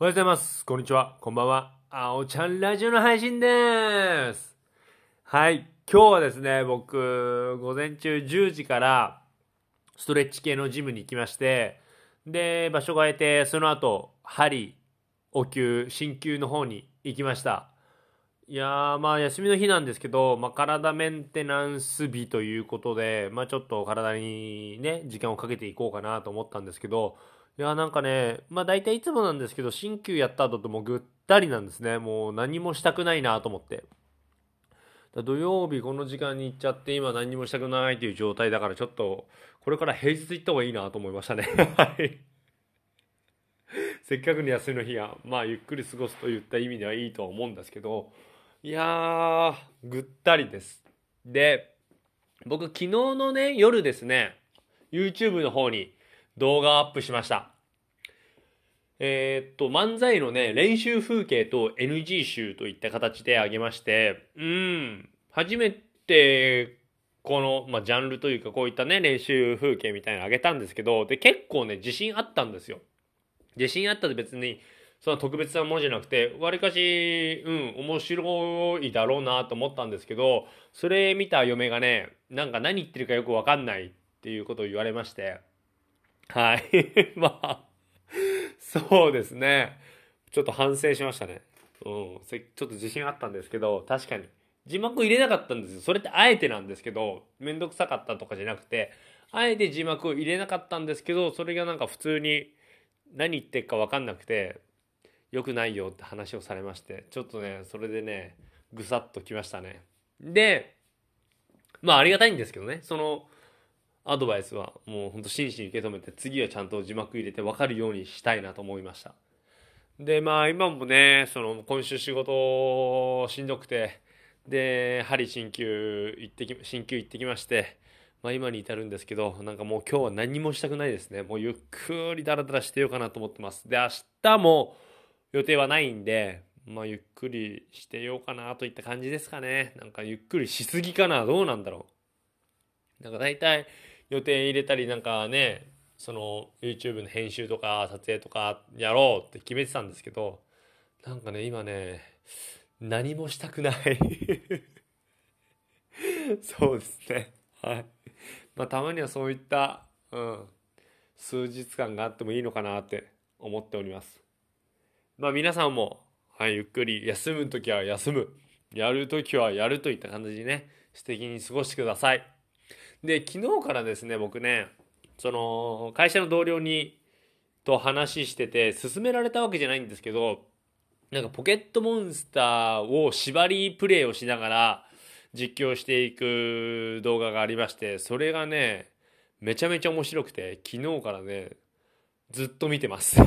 おはようございます。こんにちは。こんばんは。あおちゃんラジオの配信でーす。はい。今日はですね、僕、午前中10時からストレッチ系のジムに行きまして、で、場所変えて、その後、針、お灸、鍼灸の方に行きました。いや、まあ、休みの日なんですけど、まあ、体メンテナンス日ということで、まあ、ちょっと体にね、時間をかけていこうかなと思ったんですけど、いやーなんかね、まあ大体いつもなんですけど、鍼灸やった後ともうぐったりなんですね。もう何もしたくないなと思って。土曜日この時間に行っちゃって、今何もしたくないという状態だから、ちょっと、これから平日行った方がいいなと思いましたね。はい。せっかくの休みの日が、まあゆっくり過ごすといった意味ではいいとは思うんですけど、いやー、ぐったりです。で、僕昨日のね、夜ですね、YouTube の方に動画をアップしました。えーっと、漫才のね、練習風景と NG 集といった形であげまして、うん、初めて、この、まあ、ジャンルというか、こういったね、練習風景みたいなのあげたんですけど、で、結構ね、自信あったんですよ。自信あったって別に、そんな特別なものじゃなくて、わりかし、うん、面白いだろうなと思ったんですけど、それ見た嫁がね、なんか何言ってるかよくわかんないっていうことを言われまして、はい。まあ、そうですね。ちょっと反省しましたね。うん。ちょっと自信あったんですけど、確かに。字幕入れなかったんですよ。それってあえてなんですけど、めんどくさかったとかじゃなくて、あえて字幕を入れなかったんですけど、それがなんか普通に何言ってるか分かんなくて、良くないよって話をされまして、ちょっとね、それでね、ぐさっときましたね。で、まあありがたいんですけどね、その、アドバイスはもうほんと真摯に受け止めて次はちゃんと字幕入れて分かるようにしたいなと思いました。でまあ今もねその今週仕事しんどくてで針鍼灸行ってき鍼灸行ってきましてまあ今に至るんですけどなんかもう今日は何もしたくないですね。もうゆっくりダラダラしてようかなと思ってます。で明日も予定はないんでまあゆっくりしてようかなといった感じですかね。なんかゆっくりしすぎかなどうなんだろう。なんか大体予定入れたりなんかねその YouTube の編集とか撮影とかやろうって決めてたんですけどなんかね今ね何もしたくない。そうですね。はい。まあたまにはそういった、うん、数日間があってもいいのかなって思っております。まあ皆さんも、はい、ゆっくり休む時は休む。やる時はやるといった感じでね。素敵に過ごしてください。で昨日からですね僕ねその会社の同僚にと話してて勧められたわけじゃないんですけどなんかポケットモンスターを縛りプレイをしながら実況していく動画がありましてそれがねめちゃめちゃ面白くて昨日からねずっと見てます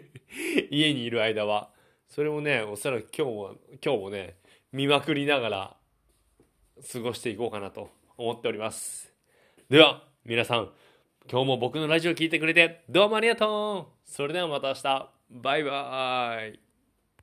家にいる間はそれもねおそらく今日も今日もね見まくりながら過ごしていこうかなと思っております。では、皆さん、今日も僕のラジオ聴いてくれてどうもありがとうそれではまた明日。バイバーイ。